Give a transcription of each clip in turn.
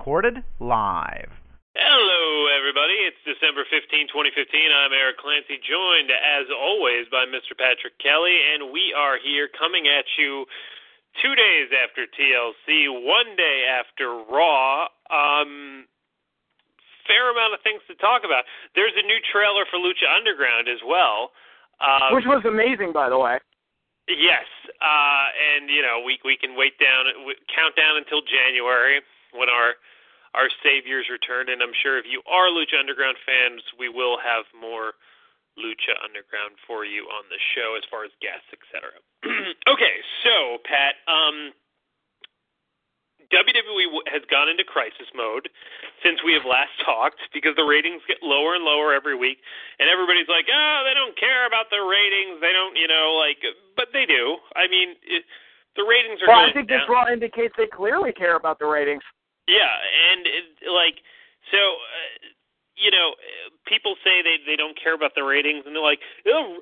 Recorded live. Hello, everybody. It's December 15, 2015. I'm Erik Clancy, joined, as always, by Mr. Patrick Kelly, and we are here coming at you two days after TLC, one day after Raw. Um, fair amount of things to talk about. There's a new trailer for Lucha Underground as well. Um, Which was amazing, by the way. Yes, uh, and you know we we can wait down, count down until January when our our saviors return, and I'm sure if you are Lucha Underground fans, we will have more Lucha Underground for you on the show as far as guests, etc. okay, so Pat, um, WWE has gone into crisis mode since we have last talked because the ratings get lower and lower every week, and everybody's like, "Oh, they don't care about the ratings. They don't, you know, like." But they do. I mean, it, the ratings are. Well, I think down. this Raw indicates they clearly care about the ratings. Yeah, and it, like, so. Uh, you know, people say they they don't care about the ratings, and they're like, oh,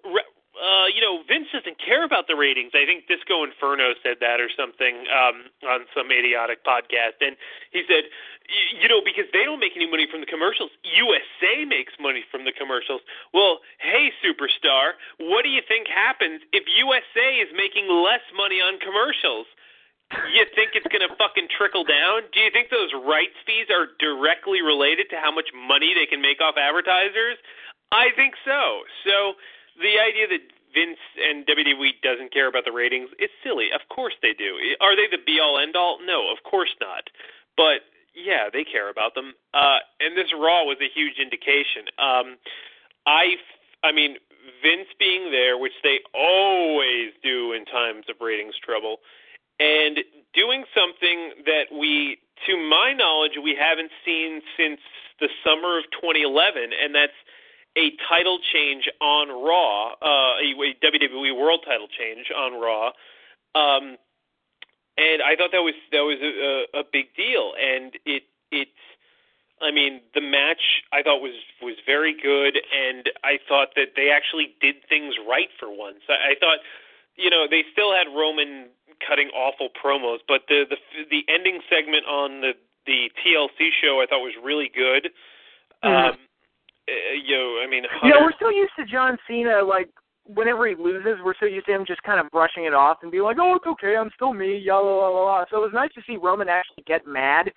uh, you know, Vince doesn't care about the ratings. I think Disco Inferno said that or something um, on some idiotic podcast, and he said, you know, because they don't make any money from the commercials. USA makes money from the commercials. Well, hey, superstar, what do you think happens if USA is making less money on commercials? You think it's going to fucking trickle down? Do you think those rights fees are directly related to how much money they can make off advertisers? I think so. So the idea that Vince and WWE doesn't care about the ratings is silly. Of course they do. Are they the be all end all? No, of course not. But yeah, they care about them. Uh, and this Raw was a huge indication. Um, I, I mean, Vince being there, which they always do in times of ratings trouble, and doing something that we, to my knowledge, we haven't seen since the summer of 2011, and that's a title change on Raw, uh, a, WWE World Title change on Raw. Um, and I thought that was that was a, a big deal, and it it. I mean, the match I thought was was very good, and I thought that they actually did things right for once. I, I thought, you know, they still had Roman cutting awful promos, but the the the ending segment on the the TLC show I thought was really good. Mhm. Um, uh, you know, I mean, Hunter- we're so used to John Cena, like, whenever he loses, we're so used to him just kind of brushing it off and being like, oh, it's okay, I'm still me, yah, la, la, la. So it was nice to see Roman actually get mad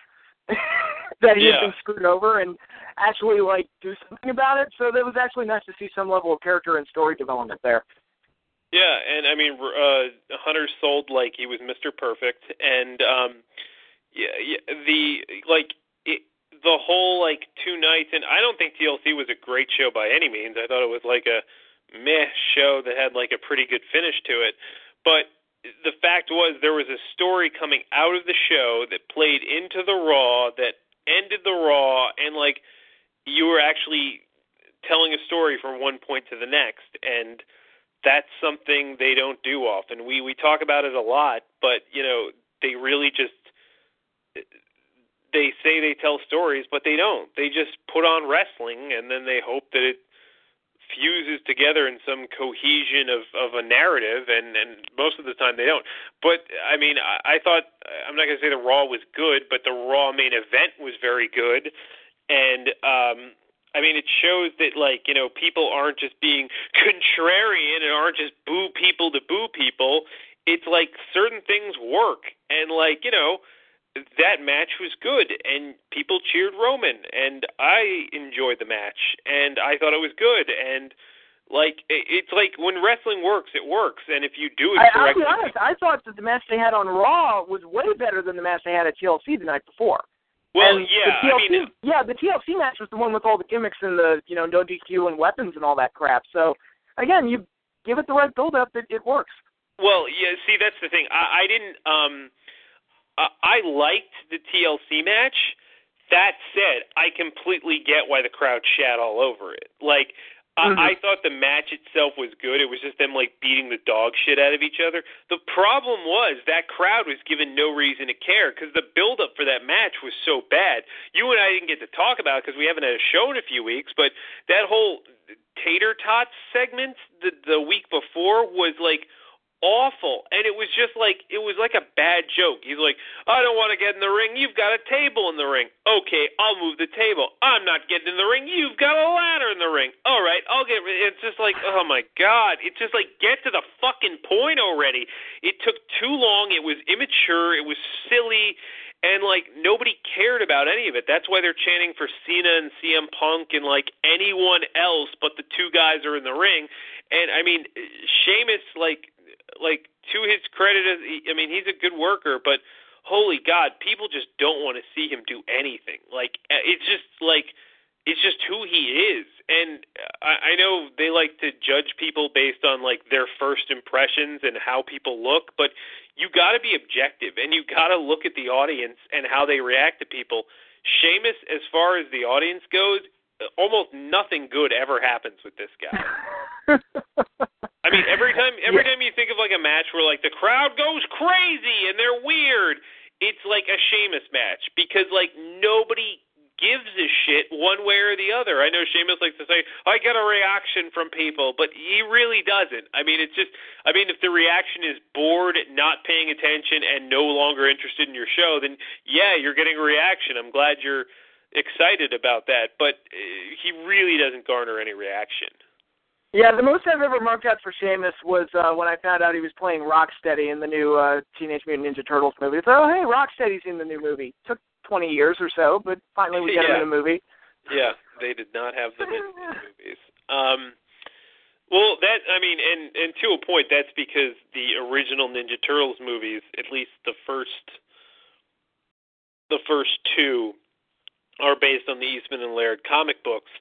that he Yeah. had been screwed over and actually, like, do something about it. So it was actually nice to see some level of character and story development there. Yeah, and I mean, uh, Hunter sold like he was Mr. Perfect, and um, yeah, yeah, the like it, the whole like two nights, and I don't think TLC was a great show by any means. I thought it was like a meh show that had like a pretty good finish to it, but the fact was there was a story coming out of the show that played into the Raw that ended the Raw, and like you were actually telling a story from one point to the next, and that's something they don't do often. We we talk about it a lot, but you know they really just they say they tell stories, but they don't. They just put on wrestling, and then they hope that it fuses together in some cohesion of of a narrative, and and most of the time they don't. But I mean, I, I thought I'm not going to say the Raw was good, but the Raw main event was very good, and um I mean, it shows that like you know people aren't just being contrarian and aren't just boo people to boo people. It's like certain things work, and like you know that match was good, and people cheered Roman, and I enjoyed the match, and I thought it was good, and like it- it's like when wrestling works, it works, and if you do it I, I'll correctly, be honest, I thought that the match they had on Raw was way better than the match they had at TLC the night before. Well, And yeah, the TLC, I mean, yeah, the TLC match was the one with all the gimmicks and the you know no DQ and weapons and all that crap. So again, you give it the right build up, it, it works. Well, yeah. See, that's the thing. I, I didn't. Um, I, I liked the TLC match. That said, I completely get why the crowd shat all over it. Like, I, mm-hmm. I thought the match itself was good. It was just them like beating the dog shit out of each other. The problem was that crowd was given no reason to care because the build up for that match was so bad. You and I didn't get to talk about it because we haven't had a show in a few weeks. But that whole tater tots segment the the week before was like awful. And it was just like it was like a bad joke. He's like i don't want to get in the ring. You've got a table in the ring. Okay i'll move the table. I'm not getting in the ring. You've got a ladder in the ring. All right i'll get it's just like oh my god. It's just like get to the fucking point already. It took too long. It was immature. It was silly. And like nobody cared about any of it. That's why they're chanting for Cena and CM Punk and like anyone else but the two guys are in the ring. And I mean, Sheamus like like to his credit, I mean he's a good worker, but holy God, people just don't want to see him do anything. Like uh, it's just like it's just who he is. And I, I know they like to judge people based on like their first impressions and how people look, but you got to be objective and you got to look at the audience and how they react to people. Sheamus, as far as the audience goes, uh, almost nothing good ever happens with this guy. I mean, every time every Yeah. time you think of like a match where like the crowd goes crazy and they're weird, it's like a Sheamus match because like nobody gives a shit one way or the other. I know Sheamus likes to say, I get a reaction from people, but he really doesn't. I mean, it's just, I mean, if the reaction is bored, not paying attention, and no longer interested in your show, then yeah, you're getting a reaction. I'm glad you're excited about that, but uh, he really doesn't garner any reaction. Yeah, the most I've ever marked out for Sheamus was uh, when I found out he was playing Rocksteady in the new uh, Teenage Mutant Ninja Turtles movie. It's oh hey, Rocksteady's in the new movie. Took 20 years or so, but finally we got Yeah. him in a movie. Yeah, they did not have them in movies. Um, well, that I mean, and and to a point, that's because the original Ninja Turtles movies, at least the first, the first two, are based on the Eastman and Laird comic books,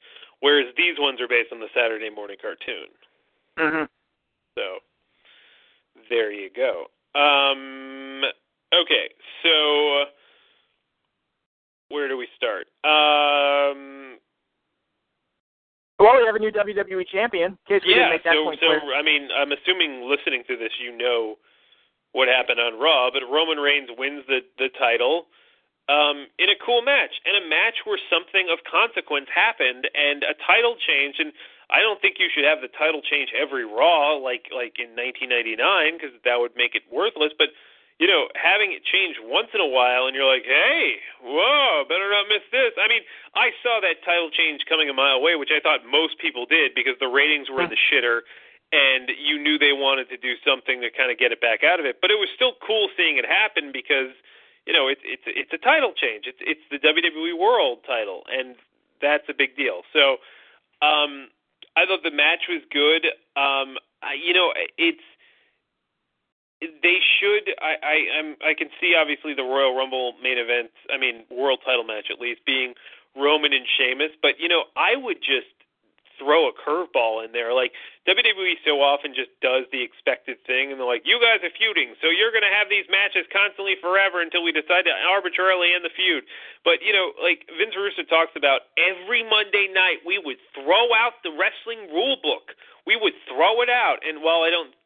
whereas these ones are based on the Saturday morning cartoon. hmm So there you go. Um, okay, so where do we start? Um, Well, we have a new WWE champion. In case we yeah, didn't make that so point so clear. I mean, I'm assuming listening to this, you know what happened on Raw, but Roman Reigns wins the the title um, in a cool match, and a match where something of consequence happened, and a title change. And I don't think you should have the title change every Raw, like like in 1999, because that would make it worthless. But you know, having it change once in a while, and you're like, hey, whoa, better not miss this. I mean, I saw that title change coming a mile away, which I thought most people did because the ratings were in the shitter, and you knew they wanted to do something to kind of get it back out of it. But it was still cool seeing it happen because, you know, it's it's it's a title change. It's it's the WWE World title, and that's a big deal. So, um, I thought the match was good. Um, I, you know, it's they should. I, I I'm I can see obviously the Royal Rumble main event. I mean, world title match at least being Roman and Sheamus. But you know, I would just throw a curveball in there. Like WWE so often just does the expected thing, and they're like, "You guys are feuding, so you're going to have these matches constantly forever until we decide to arbitrarily end the feud." But you know, like Vince Russo talks about, every Monday night we would throw out the wrestling rule book. We would throw it out, and while I don't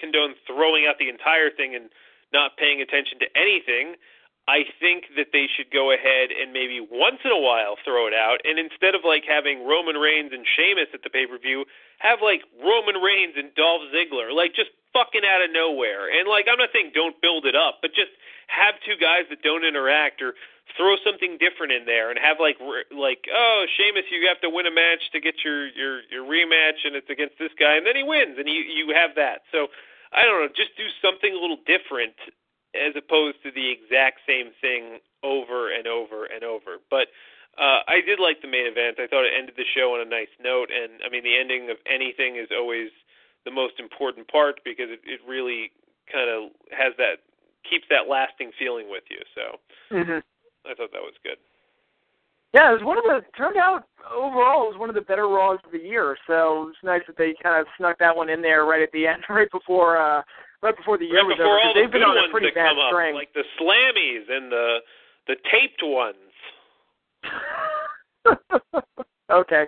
condone throwing out the entire thing and not paying attention to anything. I think that they should go ahead and maybe once in a while throw it out, and instead of like having Roman Reigns and Sheamus at the pay per view, have like Roman Reigns and Dolph Ziggler, like just fucking out of nowhere. And like I'm not saying don't build it up, but just have two guys that don't interact or throw something different in there and have like like oh Sheamus you have to win a match to get your your your rematch and it's against this guy and then he wins and you you have that. So I don't know, just do something a little different as opposed to the exact same thing over and over and over. But uh, I did like the main event. I thought it ended the show on a nice note, and I mean the ending of anything is always the most important part because it, it really kind of has that keeps that lasting feeling with you. So hmm I thought that was good. Yeah, it was one of the turned out overall it was one of the better Raws of the year. So it's nice that they kind of snuck that one in there right at the end, right before uh right before the year right was before over. all the they've been good on a ones pretty that bad come up, string. like the slammies and the the taped ones. okay.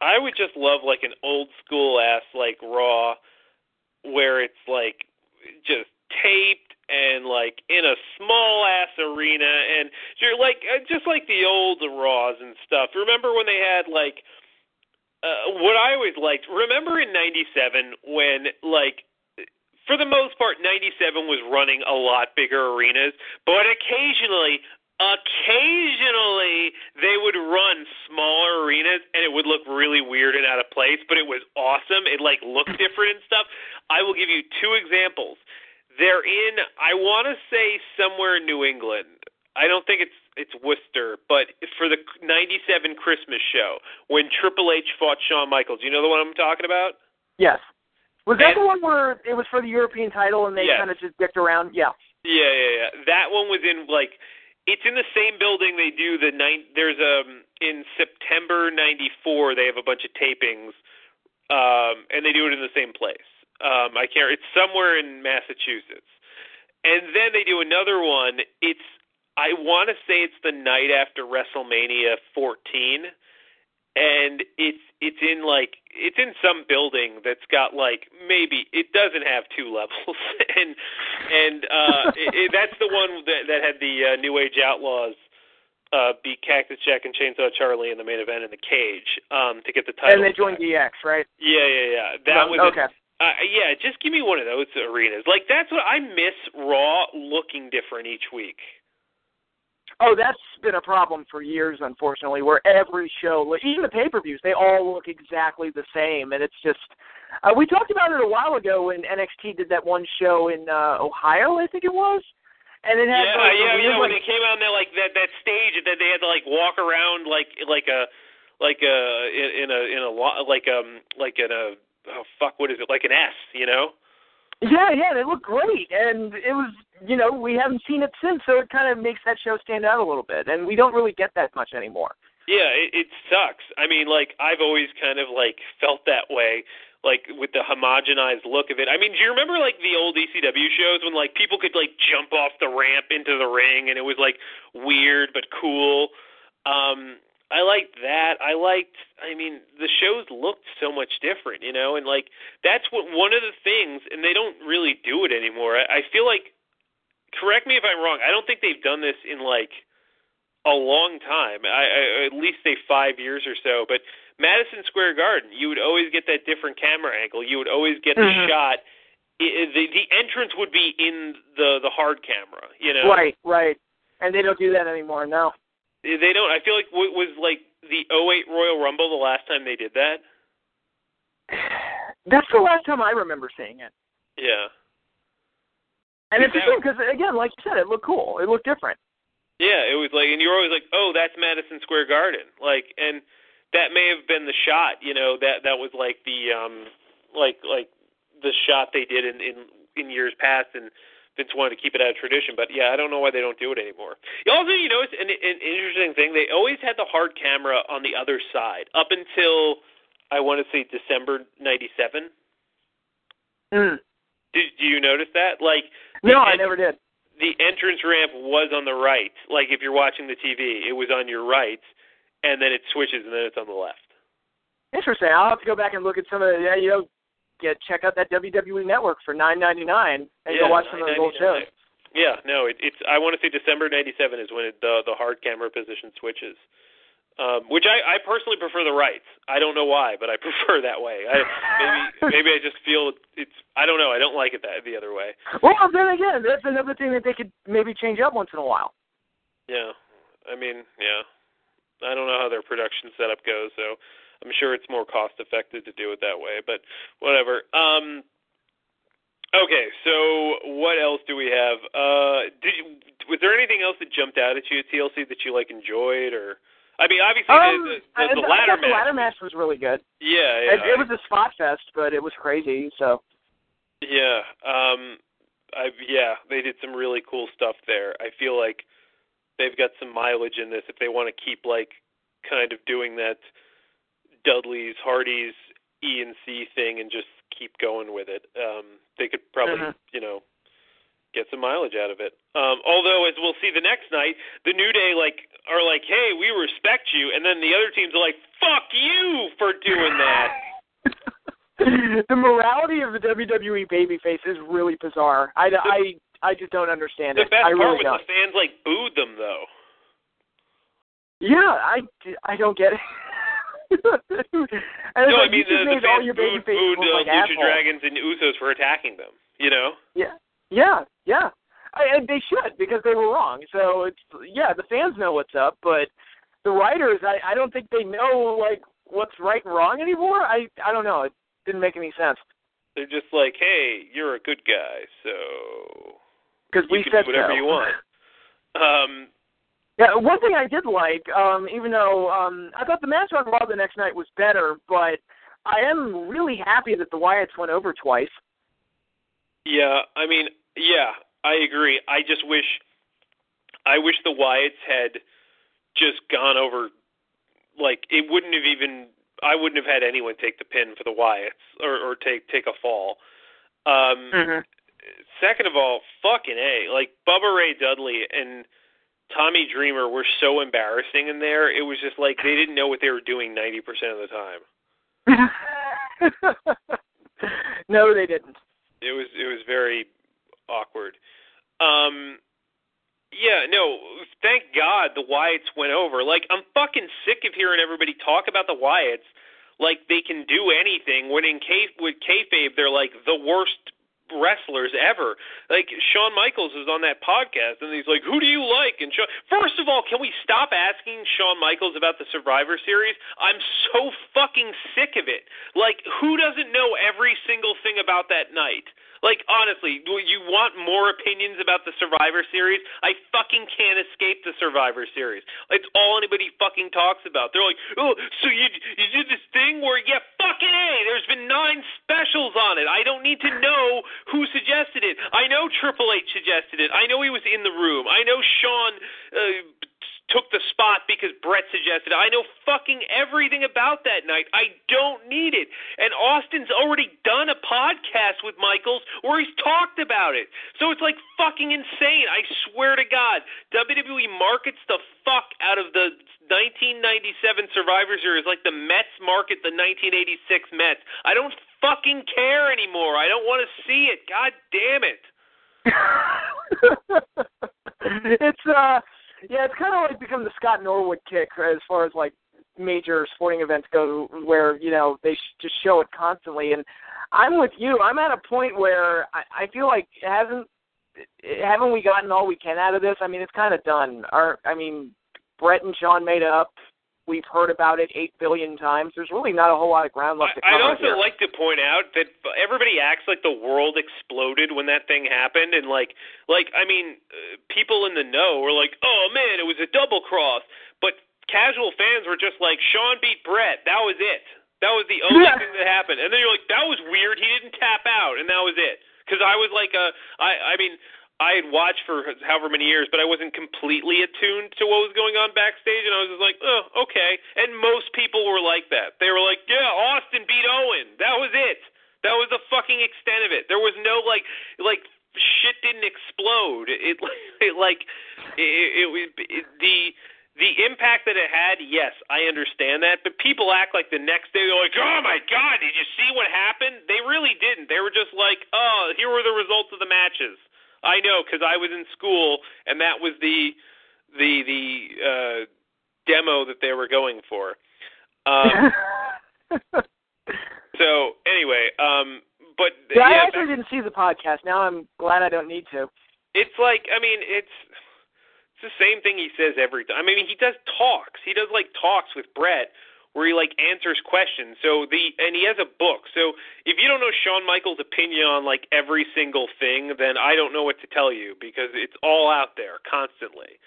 I would just love like an old school ass like Raw, where it's like just taped and like in a small ass arena and you're like uh, just like the old Raws and stuff. Remember when they had like uh, what I always liked? Remember in '97 when like for the most part, 97 was running a lot bigger arenas, but occasionally, occasionally they would run smaller arenas and it would look really weird and out of place, but it was awesome. It like looked different and stuff. I will give you two examples. They're in, I want to say somewhere in New England. I don't think it's it's Worcester, but for the '97 Christmas show when Triple H fought Shawn Michaels, you know the one I'm talking about? Yes. Was that And- the one where it was for the European title and they Yes. kind of just dicked around? Yeah. Yeah, yeah, yeah. That one was in like it's in the same building they do the nine there's um in September 94 they have a bunch of tapings um and they do it in the same place. Um I can't it's somewhere in Massachusetts. And then they do another one. It's I want to say it's the night after WrestleMania 14 and it's it's in like it's in some building that's got like maybe it doesn't have two levels and and uh it, it, that's the one that that had the uh, New Age Outlaws uh beat Cactus Jack and Chainsaw Charlie in the main event in the cage um to get the title And they joined. DX, right? yeah yeah yeah that was okay. uh, yeah just give me one of those arenas like that's what I miss Raw looking different each week Oh, that's been a problem for years, unfortunately, where every show, even the pay-per-views, they all look exactly the same, and it's just. Uh, we talked about it a while ago when NXT did that one show in uh, Ohio, I think it was, and it had yeah, like, yeah, yeah. When like, they came out that like that that stage that they had to like walk around like like a like a in, in a in a like um like in a oh fuck what is it like an S you know Yeah, yeah, they look great, and it was, you know, we haven't seen it since, so it kind of makes that show stand out a little bit, and we don't really get that much anymore. yeah it, it sucks. I mean like I've always kind of like felt that way like with the homogenized look of it. I mean do you remember like the old ECW shows when like people could like jump off the ramp into the ring and it was like weird but cool? Um I liked that. I liked I mean, the shows looked so much different, you know, and like that's what one of the things and they don't really do it anymore. I, I feel like correct me if I'm wrong, I don't think they've done this in like a long time. I, I at least say 5 years or so, but Madison Square Garden, you would always get that different camera angle. You would always get the Mhm. shot i the the entrance would be in the the hard camera, you know. Right, right, and they don't do that anymore. No. They don't. I feel like w- was like the 08 Royal Rumble the last time they did that. That's the last time I remember seeing it. Yeah. And it's a That- shame because, again, like you said, it looked cool. It looked different. Yeah, it was like, and you're always like, oh, that's Madison Square Garden, like, and that may have been the shot, you know, that that was like the, um, like like the shot they did in in in years past, and Vince wanted to keep it out of tradition, but yeah, I don't know why they don't do it anymore. You also, you notice an, an interesting thing, they always had the hard camera on the other side up until I want to say December '97. Mm. Did do you notice that? Like, No, I never did. the entrance ramp was on the right. Like if you're watching the TV, it was on your right, and then it switches and then it's on the left. Interesting. I'll have to go back and look at some of the, yeah, you know, get check out that WWE Network for nine ninety nine and yeah, go watch some of those old shows. Yeah, no, it, it's. I want to say December '97 is when it, the the hard camera position switches. Um, which I, I personally prefer the rights. I don't know why, but I prefer that way. I, maybe maybe I just feel it's. I don't know. I don't like it that the other way. Well, then again, that's another thing that they could maybe change up once in a while. Yeah, I mean, yeah. I don't know how their production setup goes, so I'm sure it's more cost effective to do it that way. But whatever. Um, okay, so what else do we have? Uh, did you, was there anything else that jumped out at you at TLC that you like enjoyed, or? I mean, obviously Um, the, the, the, the ladder thought the ladder match was really good. Yeah, yeah. It, it was a spot fest, but it was crazy. So Yeah. Um I yeah, they did some really cool stuff there. I feel like they've got some mileage in this if they want to keep like kind of doing that Dudley's Hardy's E and C thing and just keep going with it. Um, they could probably, Mhm. you know, get some mileage out of it. Um, although, as we'll see the next night, the New Day like are like, "Hey, we respect you," and then the other teams are like, "Fuck you for doing that." the morality of the WWE babyface is really bizarre. I, I, I just don't understand The it. best I part really was don't. the fans like booed them though. Yeah, I, I don't get it. No, like, I mean the, the fans booed, booed uh, like Lucha assholes. Dragons and Usos for attacking them. You know. Yeah, yeah, yeah. I, and they should because they were wrong. So it's yeah, the fans know what's up, but the writers, I, I don't think they know like what's right and wrong anymore. I, I don't know. It didn't make any sense They're just like, "Hey, you're a good guy, so because we can said do whatever so. you want." Um, Yeah, one thing I did like, um, even though um, I thought the match on Raw the next night was better, but I am really happy that the Wyatts went over twice. Yeah, I mean, yeah, I agree. I just wish, I wish the Wyatts had just gone over. Like it wouldn't have even. I wouldn't have had anyone take the pin for the Wyatts or or take take a fall. Um, Mm-hmm. Second of all, fucking a like Bubba Ray Dudley and Tommy Dreamer were so embarrassing in there. It was just like they didn't know what they were doing ninety percent of the time. no, they didn't. It was it was very awkward. Um yeah, no, thank God the Wyatts went over. Like I'm fucking sick of hearing everybody talk about the Wyatts like they can do anything when in K with kayfabe they're like the worst wrestlers ever. Like Shawn Michaels was on that podcast and he's like, "Who do you like?" And Shawn, first of all, can we stop asking Shawn Michaels about the Survivor Series? I'm so fucking sick of it. Like, who doesn't know every single thing about that night? Like honestly, you want more opinions about the Survivor Series? I fucking can't escape the Survivor Series. It's all anybody fucking talks about. They're like, oh, so you you did this thing where yeah, fucking a. There's been nine specials on it. I don't need to know who suggested it. I know Triple H suggested it. I know he was in the room. I know Shawn. Uh, took the spot because Bret suggested. I know fucking everything about that night. I don't need it. And Austin's already done a podcast with Michaels where he's talked about it. So it's like fucking insane. I swear to God. WWE markets the fuck out of the 1997 Survivor Series like the Mets market the 1986 Mets. I don't fucking care anymore. I don't want to see it. God damn it. it's uh yeah, it's kind of like become the Scott Norwood kick as far as like major sporting events go, where you know they sh- just show it constantly. And I'm with you. I'm at a point where I, I feel like hasn't haven't we gotten all we can out of this? I mean, it's kind of done. Our, I mean, Bret and Shawn made up. We've heard about it eight billion times. There's really not a whole lot of ground left to cover. I'd also here. like to point out that everybody acts like the world exploded when that thing happened, and like, like I mean, uh, people in the know were like, "Oh man, it was a double cross," but casual fans were just like, "Shawn beat Bret. That was it. That was the only Yeah. thing that happened." And then you're like, "That was weird. He didn't tap out, and that was it." Because I was like, uh, I, I mean. I had watched for however many years, but I wasn't completely attuned to what was going on backstage, and I was just like, oh, okay. And most people were like that. They were like, yeah, Austin beat Owen. That was it. That was the fucking extent of it. There was no like, like shit didn't explode. It, it like, it, it the the impact that it had, yes, I understand that. But people act like the next day they're like, "Oh my God, did you see what happened?" They really didn't. They were just like, "Oh, here were the results of the matches." I know because I was in school, and that was the the the uh, demo that they were going for. Um, so anyway, um, but yeah, I actually didn't see the podcast. Now I'm glad I don't need to. it's like I mean it's it's the same thing he says every time. I mean he does talks. He does like talks with Bret where he like answers questions. So the and he has a book. So if you don't know Shawn Michaels' opinion on like every single thing, then I don't know what to tell you because it's all out there constantly.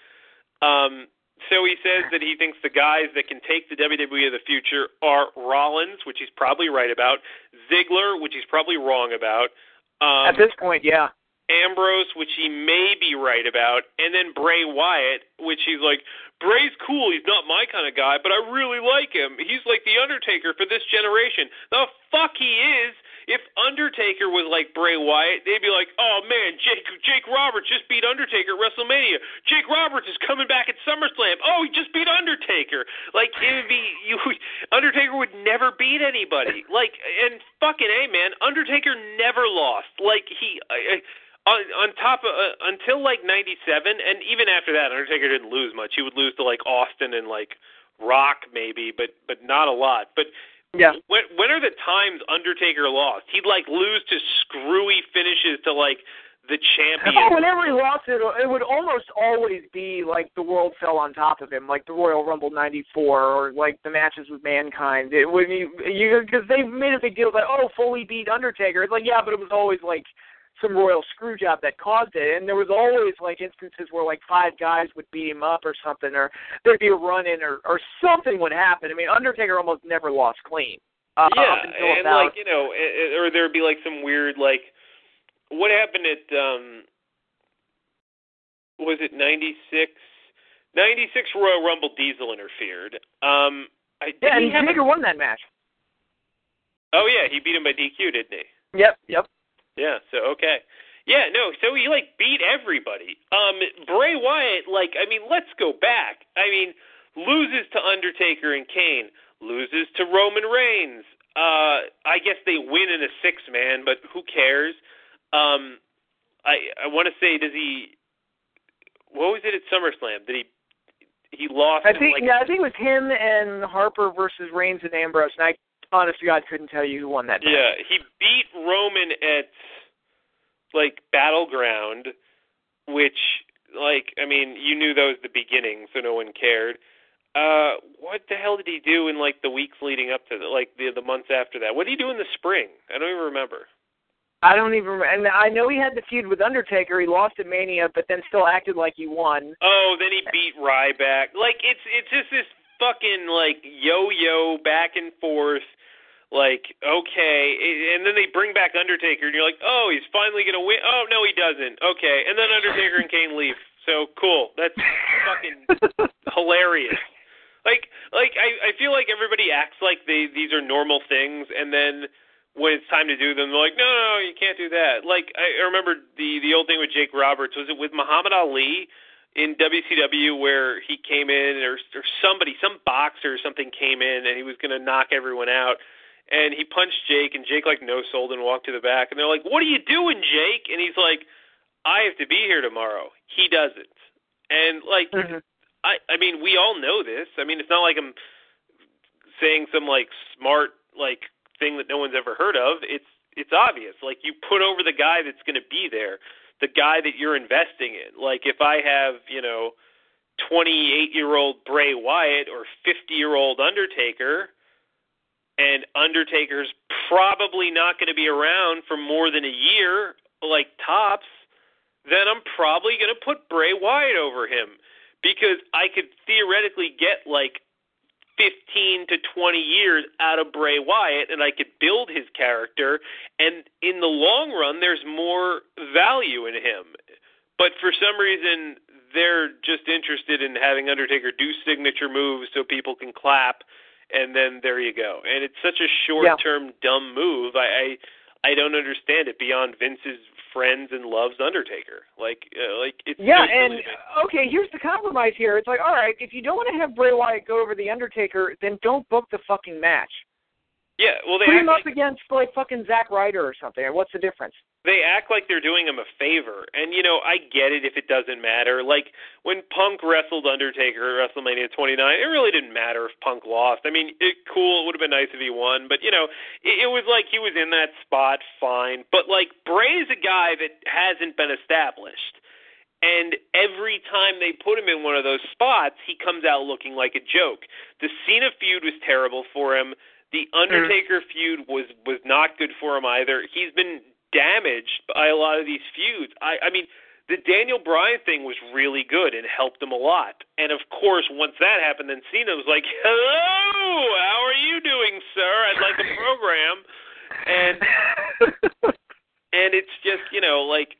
Um so he says that he thinks the guys that can take the WWE of the future are Rollins, which he's probably right about, Ziggler, which he's probably wrong about. Um, At this point, yeah. Ambrose, which he may be right about, and then Bray Wyatt, which he's like, Bray's cool, he's not my kind of guy, but I really like him. He's like the Undertaker for this generation. The fuck he is. if Undertaker was like Bray Wyatt, they'd be like, "Oh man, Jake Jake Roberts just beat Undertaker at WrestleMania. Jake Roberts is coming back at SummerSlam. Oh, he just beat Undertaker. Like it would be you. Undertaker would never beat anybody. Like and fucking a man, Undertaker never lost. Like he. I, on, on top of uh, until like '97, and even after that, Undertaker didn't lose much. He would lose to like Austin and like Rock maybe, but but not a lot. But Yeah. when when are the times Undertaker lost? He'd like lose to screwy finishes to like the champion. Oh, whenever he lost it, it would almost always be like the world fell on top of him, like the Royal Rumble '94, or like the matches with Mankind. It would you because they made a big deal like, oh, Foley beat Undertaker. It's like, yeah, but it was always like some royal screw job that caused it, and there was always like instances where like five guys would beat him up or something, or there'd be a run in, or or something would happen. I mean, Undertaker almost never lost clean. Uh, yeah, and about, like you know, eh, or there'd be like some weird like, what happened at um, was it '96? '96 Royal Rumble Diesel interfered. Um, I, yeah, and Taker won that match. oh yeah, he beat him by DQ, didn't he? Yep, yep. Yeah, so okay. Yeah, no, so he like beat everybody. Um Bray Wyatt, like I mean, let's go back. I mean, loses to Undertaker and Kane, loses to Roman Reigns. Uh I guess they win in a six man, but who cares? Um I I wanna say does he what was it at SummerSlam? Did he he lost I in, think like yeah, I think it was him and Harper versus Reigns and Ambrose, and I honest to God couldn't tell you who won that. match. Yeah, he beat Roman at like Battleground, which like I mean, you knew that was the beginning, so no one cared. Uh what the hell did he do in like the weeks leading up to the, like the the months after that? What did he do in the spring? I don't even remember. I don't even remember. And I know he had the feud with Undertaker. He lost at Mania, but then still acted like he won. Oh, then he beat Ryback. Like it's it's just this fucking like yo-yo back and forth. Like okay, and then they bring back Undertaker, and you're like, oh, he's finally gonna win. Oh no, he doesn't. Okay, and then Undertaker and Kane leave. So cool. That's fucking hilarious. Like like I I feel like everybody acts like they these are normal things, and then when it's time to do them, they're like, no, no, you can't do that. Like I I remember the the old thing with Jake Roberts. Was it with Muhammad Ali? in WCW where he came in or or somebody some boxer or something came in and he was going to knock everyone out and he punched Jake and Jake like no sold and walked to the back and they're like what are you doing Jake? And he's like I have to be here tomorrow. He doesn't. And like Mhm. I I mean we all know this. I mean it's not like I'm saying some like smart like thing that no one's ever heard of. It's it's obvious. Like you put over the guy that's going to be there the guy that you're investing in. Like if I have you know 28 year old Bray Wyatt or 50 year old Undertaker and Undertaker's probably not going to be around for more than a year like tops then I'm probably going to put Bray Wyatt over him because I could theoretically get like 15 to 20 years out of Bray Wyatt and I could build his character and in the long run there's more value in him. But for some reason they're just interested in having Undertaker do signature moves so people can clap and then there you go. And it's such a short-term dumb move. I I, I don't understand it beyond Vince's friends and loves Undertaker. Like uh, like it's Yeah, and okay, here's the compromise here. It's like, all right, if you don't want to have Bray Wyatt go over the Undertaker, then don't book the fucking match. Yeah, well they Put him up like, against like fucking Zack Ryder or something. What's the difference? they act like they're doing him a favor. And you know, I get it if it doesn't matter. Like when Punk wrestled Undertaker at WrestleMania 29, it really didn't matter if Punk lost. I mean, it cool, it would have been nice if he won, but you know, it, it was like he was in that spot fine. But like Bray's a guy that hasn't been established. And every time they put him in one of those spots, he comes out looking like a joke. The Cena feud was terrible for him. The Undertaker feud was was not good for him either. He's been damaged by a lot of these feuds. I I mean, the Daniel Bryan thing was really good and helped him a lot. And of course, once that happened, then Cena was like, "Hello, how are you doing, sir? I'd like a program." And and it's just you know like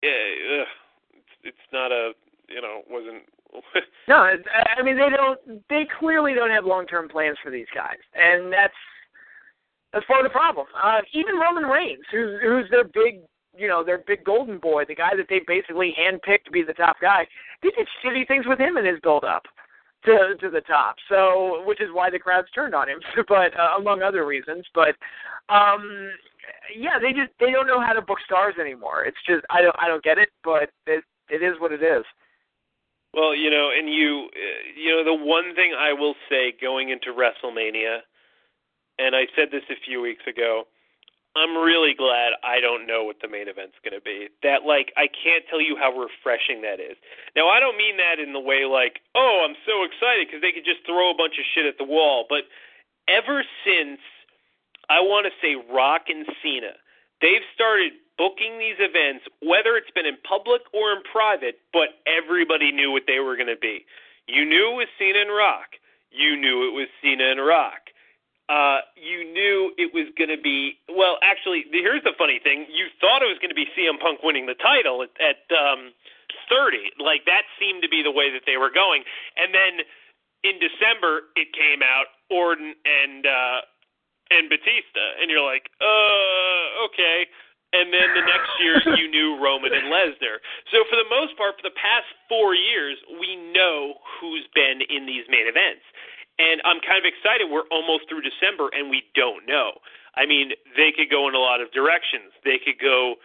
yeah, ugh, it's, it's not a you know wasn't no, I mean they don't. They clearly don't have long-term plans for these guys, and that's That's part of the problem. Uh, even Roman Reigns, who's who's their big, you know, their big golden boy, the guy that they basically handpicked to be the top guy, they did shitty things with him in his build up to to the top. So, which is why the crowds turned on him, but uh, among other reasons. But um yeah, they just they don't know how to book stars anymore. It's just I don't I don't get it, but it it is what it is. Well, you know, and you uh, you know the one thing I will say going into WrestleMania, and I said this a few weeks ago, I'm really glad I don't know what the main event's going to be. That like I can't tell you how refreshing that is. Now I don't mean that in the way like, "Oh, I'm so excited because they could just throw a bunch of shit at the wall," but ever since I want to say Rock and Cena. They've started booking these events, whether it's been in public or in private, but everybody knew what they were going to be. You knew it was Cena and Rock. You knew it was Cena and Rock. Uh, you knew it was going to be well. Actually, here's the funny thing: you thought it was going to be CM Punk winning the title at, at um, 30. Like that seemed to be the way that they were going. And then in December, it came out Orton and uh, and Batista, and you're like, uh, okay. And then the next year, you knew Roman and Lesnar. So for the most part, for the past four years, we know who's been in these main events. And I'm kind of excited. We're almost through December, and we don't know. I mean, they could go in a lot of directions. They could go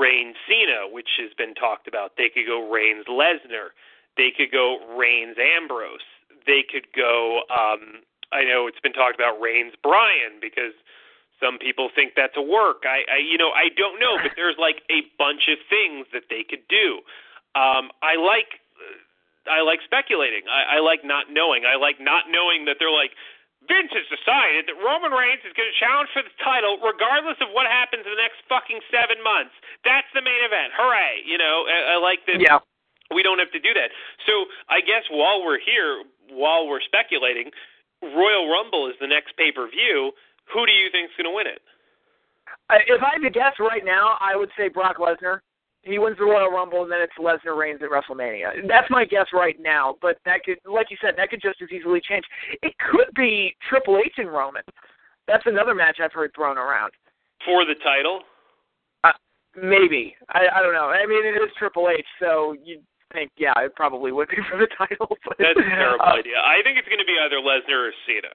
Reigns Cena, which has been talked about. They could go Reigns Lesnar. They could go Reigns Ambrose. They could go um, I know it's been talked about Reigns Bryan because some people think that's a work. I, I you know I don't know, but there's like a bunch of things that they could do. Um, I like I like speculating. I, I like not knowing. I like not knowing that they're like Vince has decided that Roman Reigns is going to challenge for the title regardless of what happens in the next fucking seven months. That's the main event. Hooray! You know, I, I like that. Yeah. We don't have to do that. So I guess while we're here, while we're speculating, Royal Rumble is the next pay per view. Who do you think is going to win it? If I had to guess right now, I would say Brock Lesnar. He wins the Royal Rumble, and then it's Lesnar Reigns at WrestleMania. That's my guess right now. But that could, like you said, that could just as easily change. It could be Triple H and Roman. That's another match I've heard thrown around for the title. Uh, maybe I, I don't know. I mean, it is Triple H, so you think, yeah, it probably would be for the title. But, That's a terrible uh, idea. I think it's going to be either Lesnar or Cena.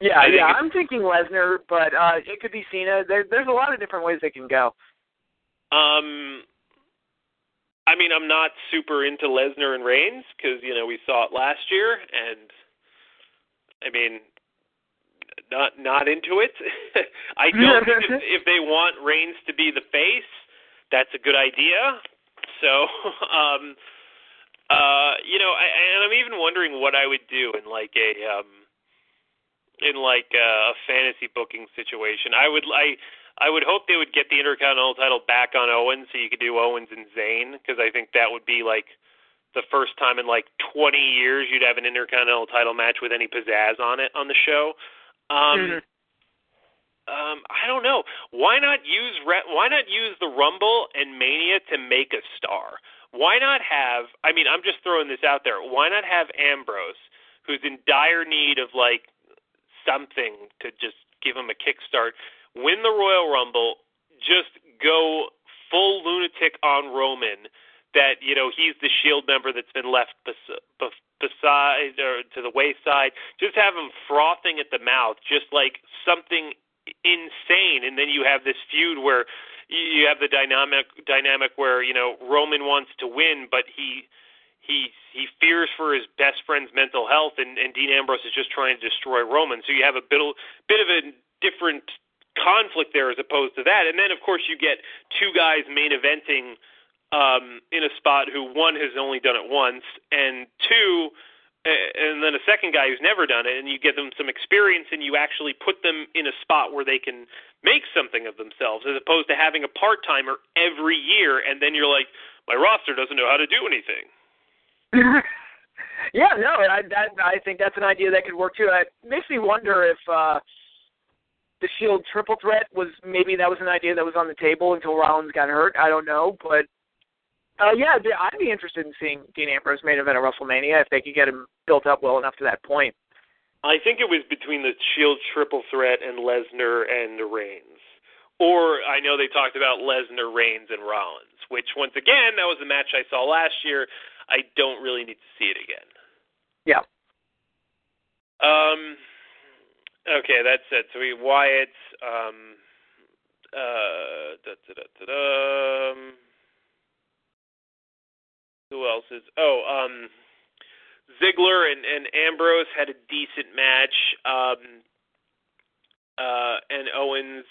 Yeah, yeah, I'm thinking Lesnar, but uh it could be Cena. There, there's a lot of different ways they can go. Um, I mean, I'm not super into Lesnar and Reigns because you know we saw it last year, and I mean, not not into it. I don't think if, if they want Reigns to be the face, that's a good idea. So, um, uh, you know, I, and I'm even wondering what I would do in like a um, in like a fantasy booking situation. I would I I would hope they would get the Intercontinental title back on Owens so you could do Owens and Zayn because I think that would be like the first time in like 20 years you'd have an Intercontinental title match with any pizzazz on it on the show. Um, Mhm. um, I don't know. Why not use re- Why not use the Rumble and Mania to make a star? Why not have? I mean, I'm just throwing this out there. Why not have Ambrose, who's in dire need of like something to just give him a kickstart, win the Royal Rumble, just go full lunatic on Roman. That you know he's the Shield member that's been left bes- bes- beside or to the wayside. Just have him frothing at the mouth, just like something insane, and then you have this feud where you you have the dynamic dynamic where you know Roman wants to win, but he he he fears for his best friend's mental health, and, and Dean Ambrose is just trying to destroy Roman. So you have a bit bit of a different conflict there as opposed to that. And then of course you get two guys main eventing um, in a spot who one has only done it once, and two. And then a second guy who's never done it, and you give them some experience, and you actually put them in a spot where they can make something of themselves, as opposed to having a part timer every year, and then you're like, my roster doesn't know how to do anything. yeah, no, I that, I think that's an idea that could work too. It makes me wonder if uh the Shield triple threat was maybe that was an idea that was on the table until Rollins got hurt. I don't know, but uh yeah, I'd- be interested in seeing Dean Ambrose main event at WrestleMania if they could get him built up well enough to that point. I think it was between the Shield triple threat and Lesnar and Reigns. Or I know they talked about Lesnar, Reigns, and Rollins, which once again that was the match I saw last year. I don't really need to see it again. Yeah. Um. Okay, that's it. So we Wyatt. Um. Uh. Da, da, da, da, da, who else is? Oh. Um. Ziggler and, and Ambrose had a decent match. Um. Uh. And Owens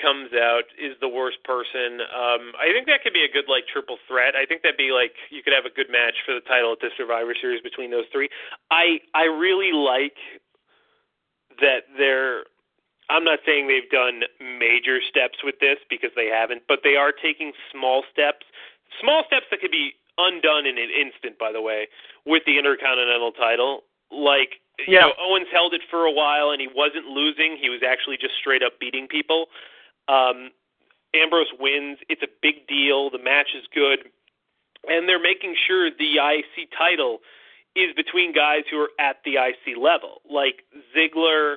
comes out is the worst person. Um, I think that could be a good like triple threat. I think that'd be like you could have a good match for the title at the Survivor Series between those three. I I really like that they're. I'm not saying they've done major steps with this because they haven't, but they are taking small steps, small steps that could be undone in an instant. By the way, with the Intercontinental title, like you Yeah. know, Owens held it for a while and he wasn't losing; he was actually just straight up beating people. Um, Ambrose wins. It's a big deal. The match is good, and they're making sure the IC title is between guys who are at the IC level. Like Ziggler,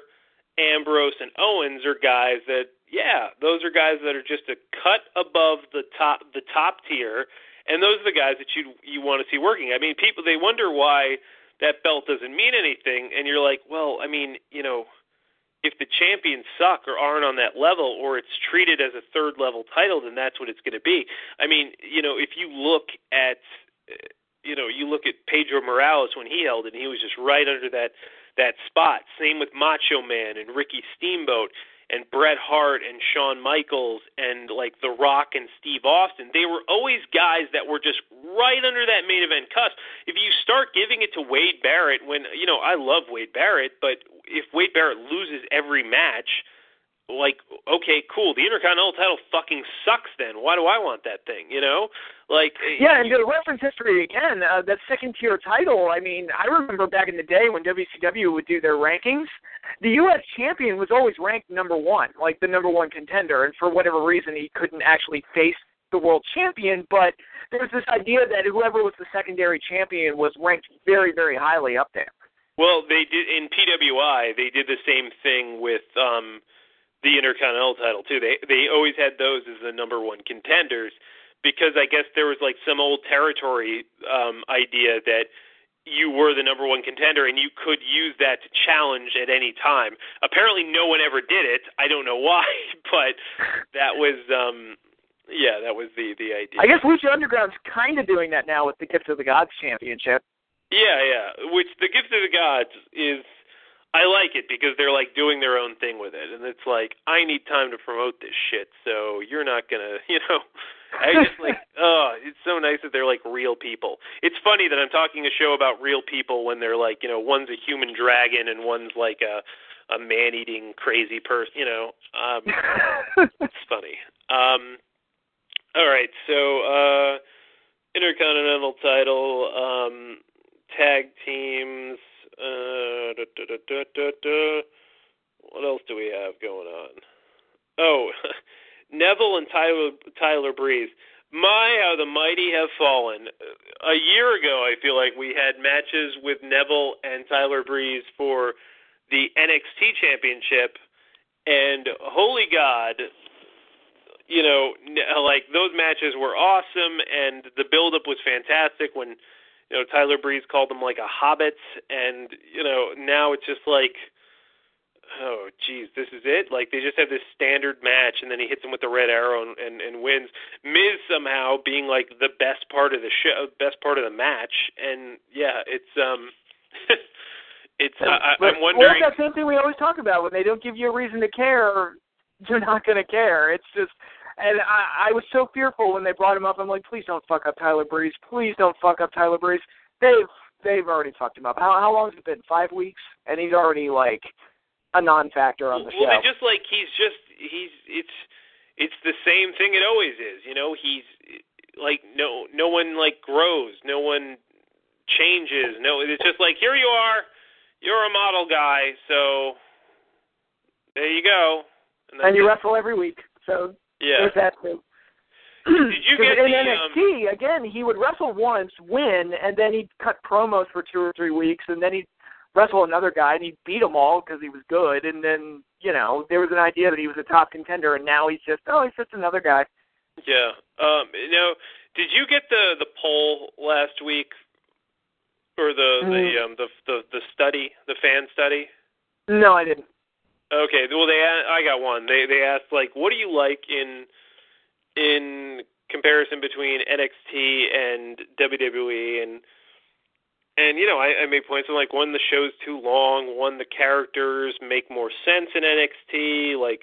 Ambrose, and Owens are guys that, yeah, those are guys that are just a cut above the top, the top tier, and those are the guys that you you want to see working. I mean, people they wonder why that belt doesn't mean anything, and you're like, well, I mean, you know if the champions suck or aren't on that level or it's treated as a third level title then that's what it's going to be. I mean you know if you look at uh, you know you look at pedro morales when he held it and he was just right under that that spot. Same with macho man and ricky steamboat and bret hart and shawn michaels and like the rock and steve austin they were always guys that were just right under that main event cusp. If you start giving it to wade barrett when you know i love wade barrett but if Wade Barrett loses every match, like okay, cool, the Intercontinental title fucking sucks. Then why do I want that thing? You know, like Yeah, and the reference history again, uh, that second tier title, I mean, I remember back in the day when WCW would do their rankings, the U.S. champion was always ranked number one, like the number one contender, and for whatever reason, he couldn't actually face the world champion, but there was this idea that whoever was the secondary champion was ranked very, very highly up there. Well, they did in PWI. They did the same thing with um, the Intercontinental title too. They they always had those as the number one contenders because I guess there was like some old territory um, idea that you were the number one contender and you could use that to challenge at any time. Apparently, no one ever did it. I don't know why, but that was um, yeah, that was the the idea. I guess Lucha Underground's kind of doing that now with the Gift of the Gods Championship. Yeah, yeah. Which the gift of the gods is I like it because they're like doing their own thing with it and it's like I need time to promote this shit, so you're not gonna you know I just like oh, it's so nice that they're like real people. It's funny that I'm talking a show about real people when they're like, you know, one's a human dragon and one's like a a man eating crazy person, you know. Um it's funny. Um all right, so uh Intercontinental title, um tag teams. Uh, da, da, da. What else do we have going on? Oh, Neville and Tyler Tyler Breeze. My, how the mighty have fallen. A year ago, I feel like we had matches with Neville and Tyler Breeze for the NXT Championship, and holy God, you know, like those matches were awesome, and the build-up was fantastic when you know, Tyler Breeze called them like a hobbit, and you know, now it's just like, oh, geez, this is it. Like they just have this standard match, and then he hits him with the red arrow and, and, and wins. Miz somehow being like the best part of the show, best part of the match, and yeah, it's um, it's I, But- I'm wondering. Well, that's the same thing we always talk about. When they don't give you a reason to care, you're not going to care. It's just, and I, I was so fearful when they brought him up. I'm like, please don't fuck up Tyler Breeze. Please don't fuck up Tyler Breeze. They've they've already fucked him up. How how long has it been? Five weeks, and he's already like a non-factor on the show. well, show. they just like he's just he's it's it's the same thing it always is. You know, he's like no no one like grows, no one changes. No, it's just like here you are, you're a model guy, so there you go. that's and you it. wrestle every week, so yeah. there's that. Did you get in the, NXT again? He would wrestle once, win, and then he'd cut promos for two or three weeks, and then he'd wrestle another guy and he'd beat them all because he was good, and then you know there was an idea that he was a top contender, and now he's just oh he's just another guy. Yeah. Um. You know, did you get the the poll last week, or the Mm. the um the the the study, the fan study? No, I didn't. Okay. Well, they I got one. They they asked like, what do you like in in comparison between NXT and WWE and and you know I, I made points on like one the show's too long, one the characters make more sense in NXT, like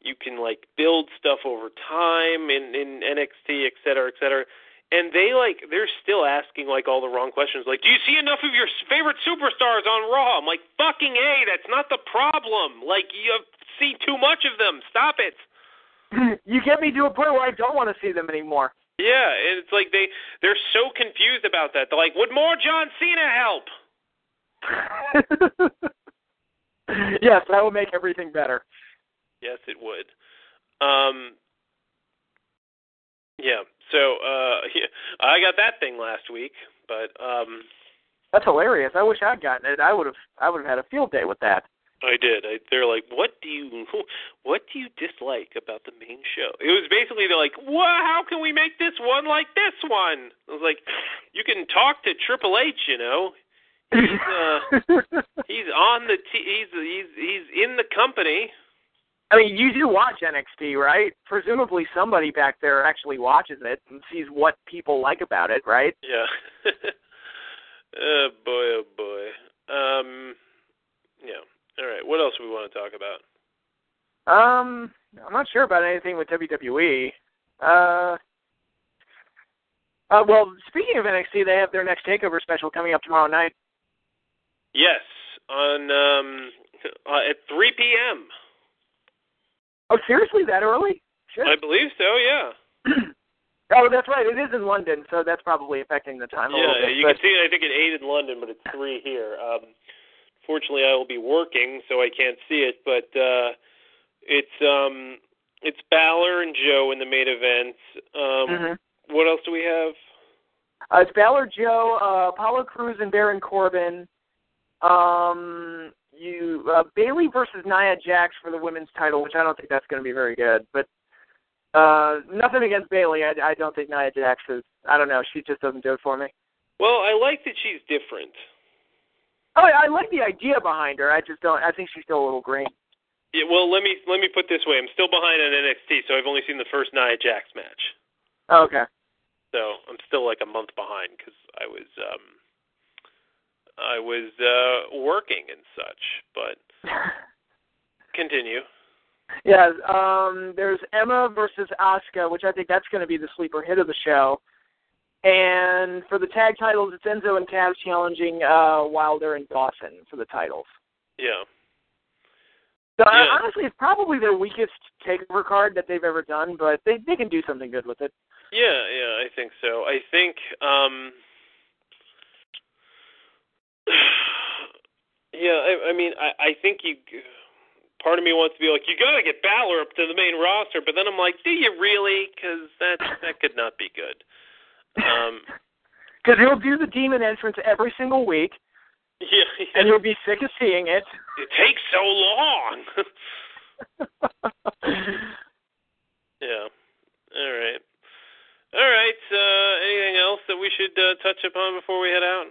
you can like build stuff over time in in NXT, et cetera, et cetera. And they like they're still asking like all the wrong questions. Like, do you see enough of your favorite superstars on Raw? I'm like, fucking a, that's not the problem. Like, you see too much of them. Stop it. you get me to a point where I don't want to see them anymore. Yeah, and it's like they they're so confused about that. They're like, would more John Cena help? yes, that would make everything better. Yes, it would. Um, yeah. So uh, I got that thing last week, but um, That's hilarious. I wish I'd gotten it. I would have. I would have had a field day with that. I did. I, they're like, what do you what do you dislike about the main show? It was basically they're like, well, how can we make this one like this one? I was like, you can talk to Triple H, you know. He's uh, he's on the t- he's he's he's in the company. I mean, you do watch NXT, right? Presumably, somebody back there actually watches it and sees what people like about it, right? Yeah. oh boy, oh boy. Um, yeah. All right. What else do we want to talk about? Um, I'm not sure about anything with WWE. Uh, uh, well, speaking of NXT, they have their next takeover special coming up tomorrow night. Yes, on um uh, at 3 p.m. Oh, seriously, that early? Shit. I believe so. Yeah. oh, that's right. It is in London, so that's probably affecting the time a little bit. Yeah, bit. you but- can see it. I think at eight in London, but it's three here. Um, fortunately, I will be working, so I can't see it. But uh, it's um, it's Balor and Joe in the main event. Um, Mhm. What else do we have? Uh, it's Balor, Joe, uh, Apollo Crews, and Baron Corbin. Um, you uh, Bayley versus Nia Jax for the women's title, which I don't think that's going to be very good. But uh, nothing against Bayley. I, I don't think Nia Jax is. I don't know. She just doesn't do it for me. Well, I like that she's different. Oh, I like the idea behind her. I just don't. I think she's still a little green. Yeah, well, let me let me put this way. I'm still behind on NXT, so I've only seen the first Nia Jax match. Oh, okay. So I'm still like a month behind because I was um, I was uh, working and such. But continue. Yeah, um, there's Emma versus Asuka, which I think that's going to be the sleeper hit of the show. And for the tag titles, it's Enzo and Taz challenging uh, Wilder and Dawson for the titles. Yeah. So Yeah. honestly, it's probably their weakest takeover card that they've ever done, but they they can do something good with it. Yeah, yeah, I think so. I think um Yeah, I, I mean I I think you part of me wants to be like you got to get Balor up to the main roster, but then I'm like, do you really? Cuz that that could not be good. Um Because he'll do the demon entrance every single week, yeah, and you'll be sick of seeing it. it takes so long. yeah. All right. All right. Uh, anything else that we should uh, touch upon before we head out?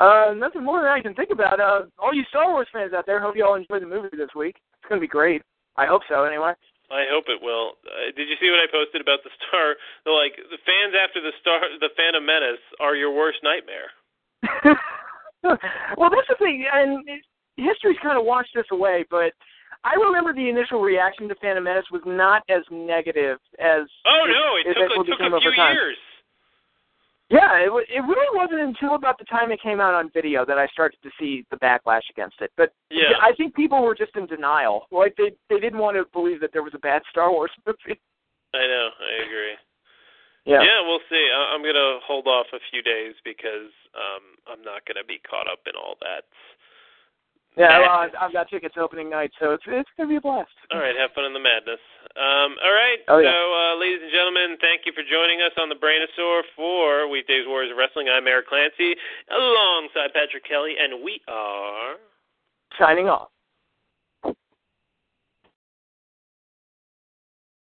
Uh, nothing more than I can think about. Uh, all you Star Wars fans out there, hope you all enjoyed the movie this week. It's going to be great. I hope so, anyway. I hope it will. Uh, did you see what I posted about the star? They're like the fans after the star, the Phantom Menace are your worst nightmare. well, that's the thing, and it, history's kind of washed this away, but I remember the initial reaction to Phantom Menace was not as negative as Oh no, it it took it took a few years. Yeah, it, wa- it really wasn't until about the time it came out on video that I started to see the backlash against it. But Yeah. I think people were just in denial. Like they they didn't want to believe that there was a bad Star Wars movie. I know. I agree. Yeah. Yeah, we'll see. I- I'm gonna hold off a few days because um I'm not gonna be caught up in all that Yeah, well, I've, I've got tickets opening night, so it's it's gonna be a blast. All right, have fun in the madness. Um, all right, Oh, so uh, ladies and gentlemen, thank you for joining us on the Brainosaur for Weekdays Warriors of Wrestling. I'm Erik Clancy, alongside Patrick Kelly, and we are. Signing off.